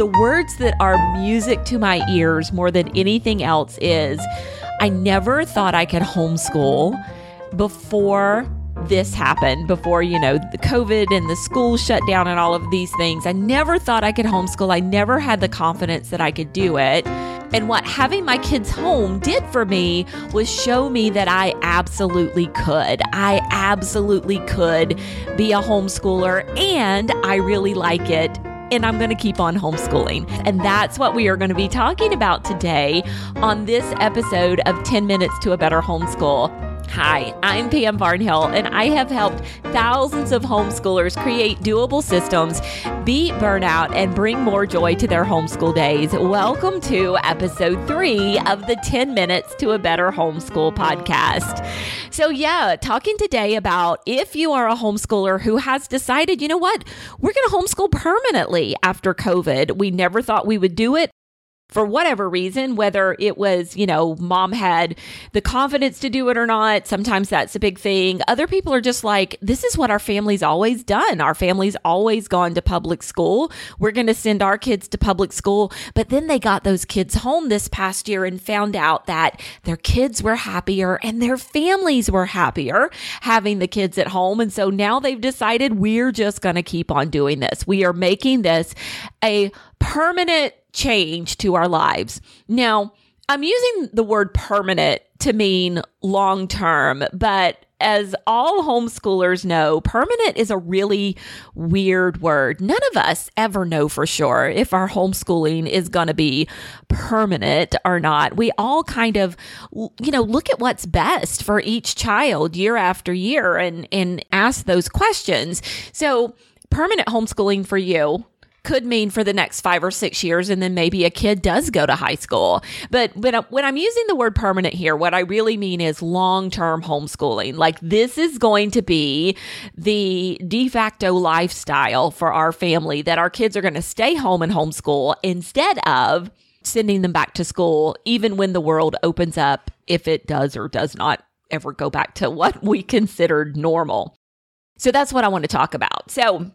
the words that are music to my ears more than anything else is I never thought I could homeschool before this happened before, you know, the COVID and the school shut down and all of these things. I never thought I could homeschool. I never had the confidence that I could do it. And what having my kids home did for me was show me that I absolutely could. I absolutely could be a homeschooler and I really like it and I'm going to keep on homeschooling. And that's what we are going to be talking about today on this episode of 10 Minutes to a Better Homeschool. Hi, I'm Pam Barnhill, and I have helped thousands of homeschoolers create doable systems, beat burnout, and bring more joy to their homeschool days. Welcome to episode three of the 10 Minutes to a Better Homeschool podcast. So, yeah, talking today about if you are a homeschooler who has decided, you know what, we're going to homeschool permanently after COVID. We never thought we would do it for whatever reason, whether it was, you know, mom had the confidence to do it or not. Sometimes that's a big thing. Other people are just like, this is what our family's always done. Our family's always gone to public school. We're going to send our kids to public school. But then they got those kids home this past year and found out that their kids were happier and their families were happier having the kids at home. And so now they've decided we're just going to keep on doing this. We are making this a permanent change to our lives. Now, I'm using the word permanent to mean long term, but as all homeschoolers know, permanent is a really weird word. None of us ever know for sure if our homeschooling is going to be permanent or not. We all kind of, you know, look at what's best for each child year after year and, and ask those questions. So, permanent homeschooling for you could mean for the next five or six years, and then maybe a kid does go to high school. But when, when I'm using the word permanent here, what I really mean is long term homeschooling. Like this is going to be the de facto lifestyle for our family that our kids are going to stay home and homeschool instead of sending them back to school, even when the world opens up, if it does or does not ever go back to what we considered normal. So that's what I want to talk about. So,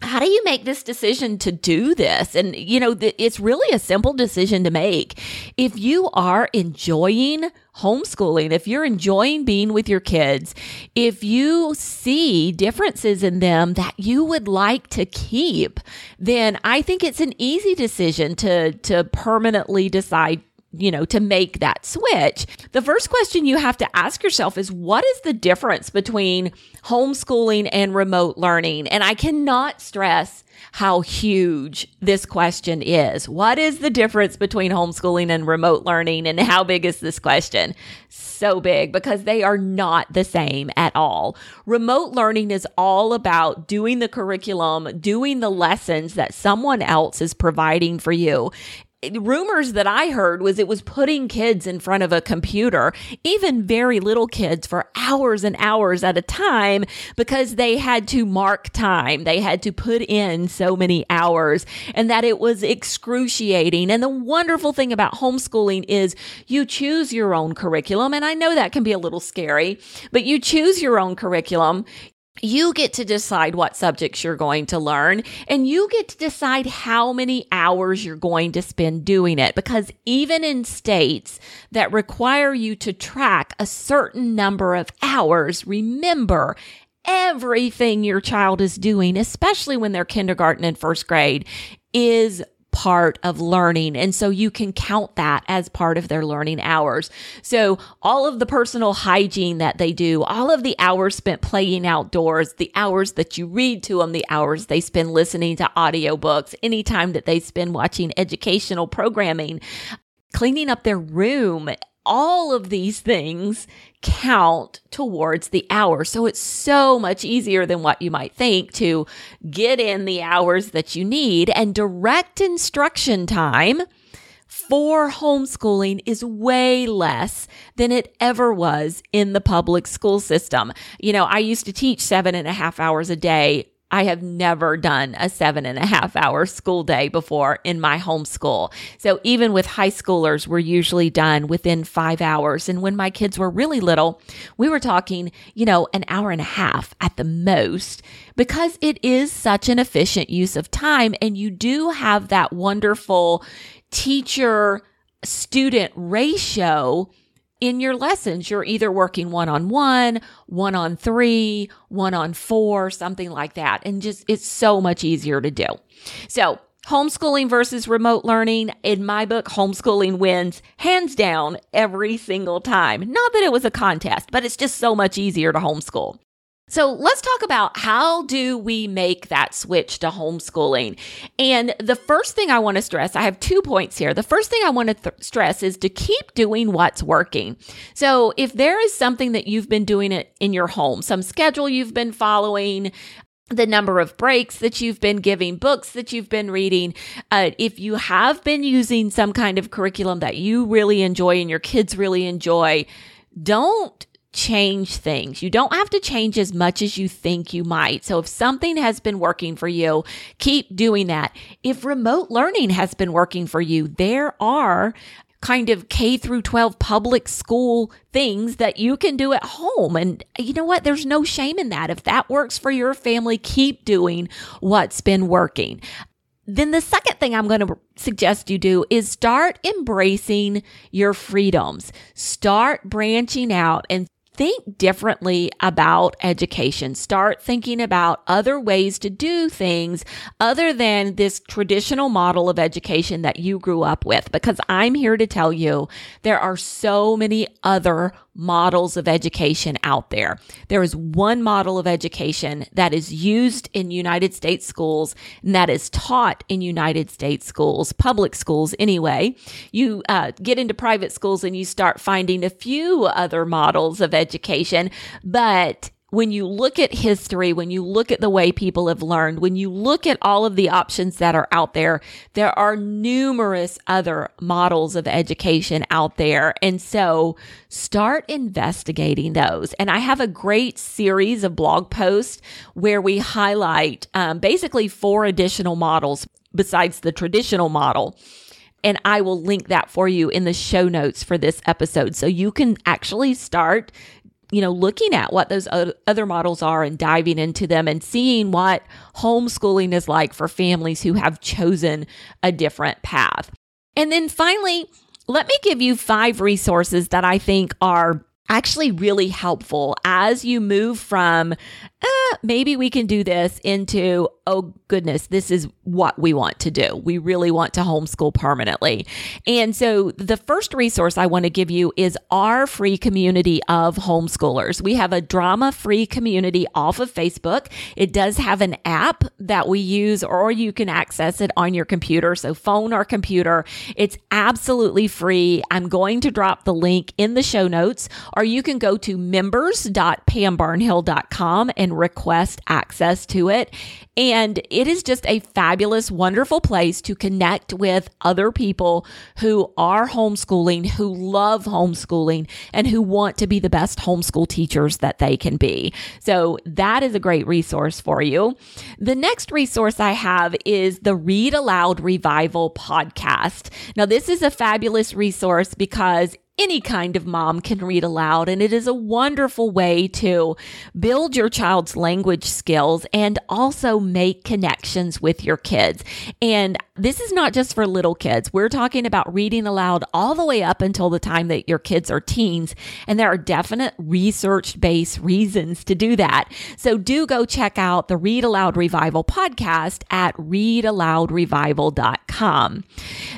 how do you make this decision to do this? And, you know, th- it's really a simple decision to make. If you are enjoying homeschooling, if you're enjoying being with your kids, if you see differences in them that you would like to keep, then I think it's an easy decision to, to permanently decide you know, to make that switch, the first question you have to ask yourself is what is the difference between homeschooling and remote learning? And I cannot stress how huge this question is. What is the difference between homeschooling and remote learning? And how big is this question? So big because they are not the same at all. Remote learning is all about doing the curriculum, doing the lessons that someone else is providing for you rumors that I heard was it was putting kids in front of a computer, even very little kids, for hours and hours at a time because they had to mark time. They had to put in so many hours and that it was excruciating. And the wonderful thing about homeschooling is you choose your own curriculum. And I know that can be a little scary, but you choose your own curriculum. You get to decide what subjects you're going to learn, and you get to decide how many hours you're going to spend doing it. Because even in states that require you to track a certain number of hours, remember everything your child is doing, especially when they're kindergarten and first grade, is part of learning. And so you can count that as part of their learning hours. So all of the personal hygiene that they do, all of the hours spent playing outdoors, the hours that you read to them, the hours they spend listening to audiobooks, any time that they spend watching educational programming, cleaning up their room, all of these things count towards the hour. So it's so much easier than what you might think to get in the hours that you need and direct instruction time for homeschooling is way less than it ever was in the public school system. You know, I used to teach seven and a half hours a day I have never done a seven and a half hour school day before in my homeschool. So even with high schoolers, we're usually done within five hours. And when my kids were really little, we were talking, you know, an hour and a half at the most because it is such an efficient use of time. And you do have that wonderful teacher student ratio in your lessons, you're either working one on one, one on three, one on four, something like that. And just, it's so much easier to do. So, homeschooling versus remote learning, in my book, homeschooling wins hands down every single time. Not that it was a contest, but it's just so much easier to homeschool. So let's talk about how do we make that switch to homeschooling. And the first thing I want to stress, I have two points here. The first thing I want to th- stress is to keep doing what's working. So if there is something that you've been doing it in your home, some schedule you've been following, the number of breaks that you've been giving, books that you've been reading. Uh, if you have been using some kind of curriculum that you really enjoy and your kids really enjoy, don't change things. You don't have to change as much as you think you might. So if something has been working for you, keep doing that. If remote learning has been working for you, there are kind of K through 12 public school things that you can do at home. And you know what? There's no shame in that. If that works for your family, keep doing what's been working. Then the second thing I'm going to suggest you do is start embracing your freedoms. Start branching out and think differently about education. Start thinking about other ways to do things other than this traditional model of education that you grew up with. Because I'm here to tell you there are so many other models of education out there. There is one model of education that is used in United States schools and that is taught in United States schools, public schools anyway. You uh, get into private schools and you start finding a few other models of education, but when you look at history, when you look at the way people have learned, when you look at all of the options that are out there, there are numerous other models of education out there. And so start investigating those. And I have a great series of blog posts where we highlight um, basically four additional models besides the traditional model and I will link that for you in the show notes for this episode. So you can actually start you know, looking at what those other models are and diving into them and seeing what homeschooling is like for families who have chosen a different path. And then finally, let me give you five resources that I think are actually really helpful as you move from eh, maybe we can do this into oh goodness, this is what we want to do. We really want to homeschool permanently. And so the first resource I want to give you is our free community of homeschoolers. We have a drama free community off of Facebook. It does have an app that we use, or you can access it on your computer. So, phone or computer. It's absolutely free. I'm going to drop the link in the show notes, or you can go to members.pambarnhill.com and request access to it. And it is just a fabulous, wonderful place to connect with other people who are homeschooling, who love homeschooling, and who want to be the best homeschool teachers that they can be. So that is a great resource for you. The next resource I have is the Read Aloud Revival podcast. Now, this is a fabulous resource because any kind of mom can read aloud, and it is a wonderful way to build your child's language skills and also make connections with your kids. And this is not just for little kids. We're talking about reading aloud all the way up until the time that your kids are teens. And there are definite research based reasons to do that. So do go check out the Read Aloud Revival podcast at readaloudrevival.com.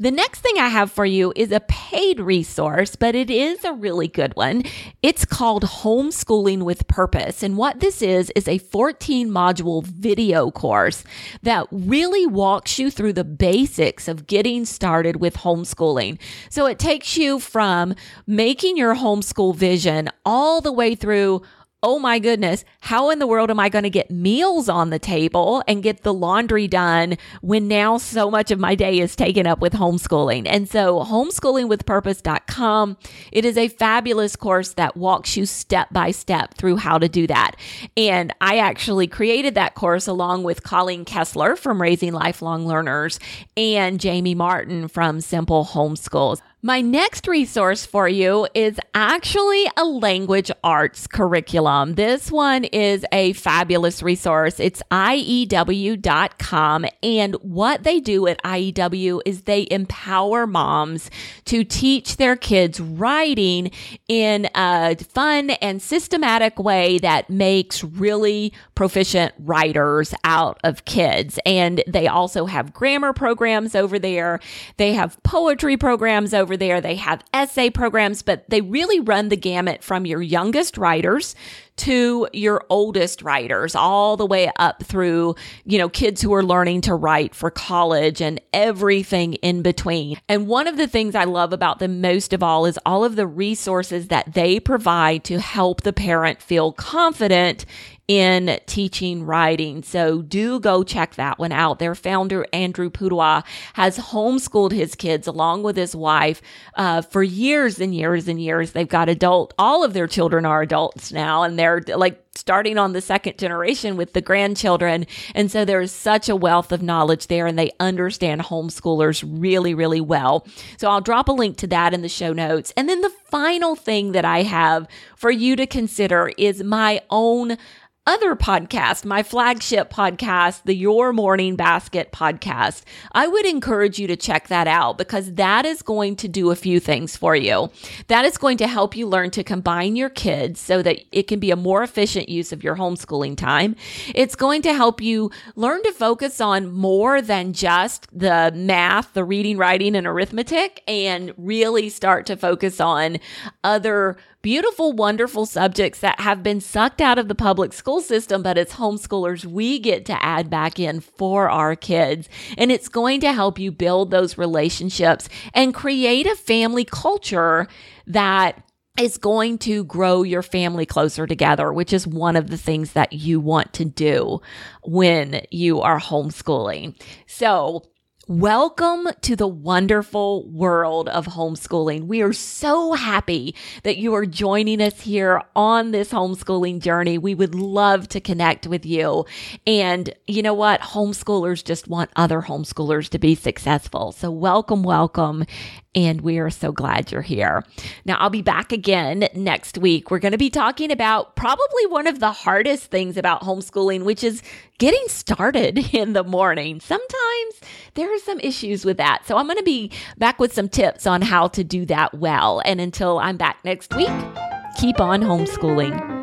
The next thing I have for you is a paid resource, but it is a really good one. It's called Homeschooling with Purpose. And what this is, is a 14 module video course that really walks you through the basics of getting started with homeschooling. So it takes you from making your homeschool vision all the way through oh my goodness, how in the world am I going to get meals on the table and get the laundry done when now so much of my day is taken up with homeschooling? And so, homeschoolingwithpurpose.com, it is a fabulous course that walks you step by step through how to do that. And I actually created that course along with Colleen Kessler from Raising Lifelong Learners and Jamie Martin from Simple Homeschools. My next resource for you is actually a language arts curriculum. This one is a fabulous resource. It's IEW.com. And what they do at IEW is they empower moms to teach their kids writing in a fun and systematic way that makes really proficient writers out of kids. And they also have grammar programs over there, they have poetry programs over there. They have essay programs, but they really run the gamut from your youngest writers to your oldest writers, all the way up through, you know, kids who are learning to write for college and everything in between. And one of the things I love about them most of all is all of the resources that they provide to help the parent feel confident in teaching writing. So do go check that one out. Their founder, Andrew Pudewa, has homeschooled his kids along with his wife uh, for years and years and years. They've got adult, all of their children are adults now, and they're like starting on the second generation with the grandchildren. And so there's such a wealth of knowledge there, and they understand homeschoolers really, really well. So I'll drop a link to that in the show notes. And then the final thing that I have for you to consider is my own other podcast, my flagship podcast, the Your Morning Basket podcast. I would encourage you to check that out because that is going to do a few things for you. That is going to help you learn to combine your kids so that it can be a more efficient use of your homeschooling time. It's going to help you learn to focus on more than just the math, the reading, writing, and arithmetic, and really start to focus on other beautiful, wonderful subjects that have been sucked out of the public school system, but as homeschoolers, we get to add back in for our kids. And it's going to help you build those relationships and create a family culture that is going to grow your family closer together, which is one of the things that you want to do when you are homeschooling. So Welcome to the wonderful world of homeschooling. We are so happy that you are joining us here on this homeschooling journey. We would love to connect with you. And you know what? Homeschoolers just want other homeschoolers to be successful. So welcome, welcome and we are so glad you're here. Now, I'll be back again next week. We're going to be talking about probably one of the hardest things about homeschooling, which is getting started in the morning. Sometimes there are some issues with that. So, I'm going to be back with some tips on how to do that well. And until I'm back next week, keep on homeschooling.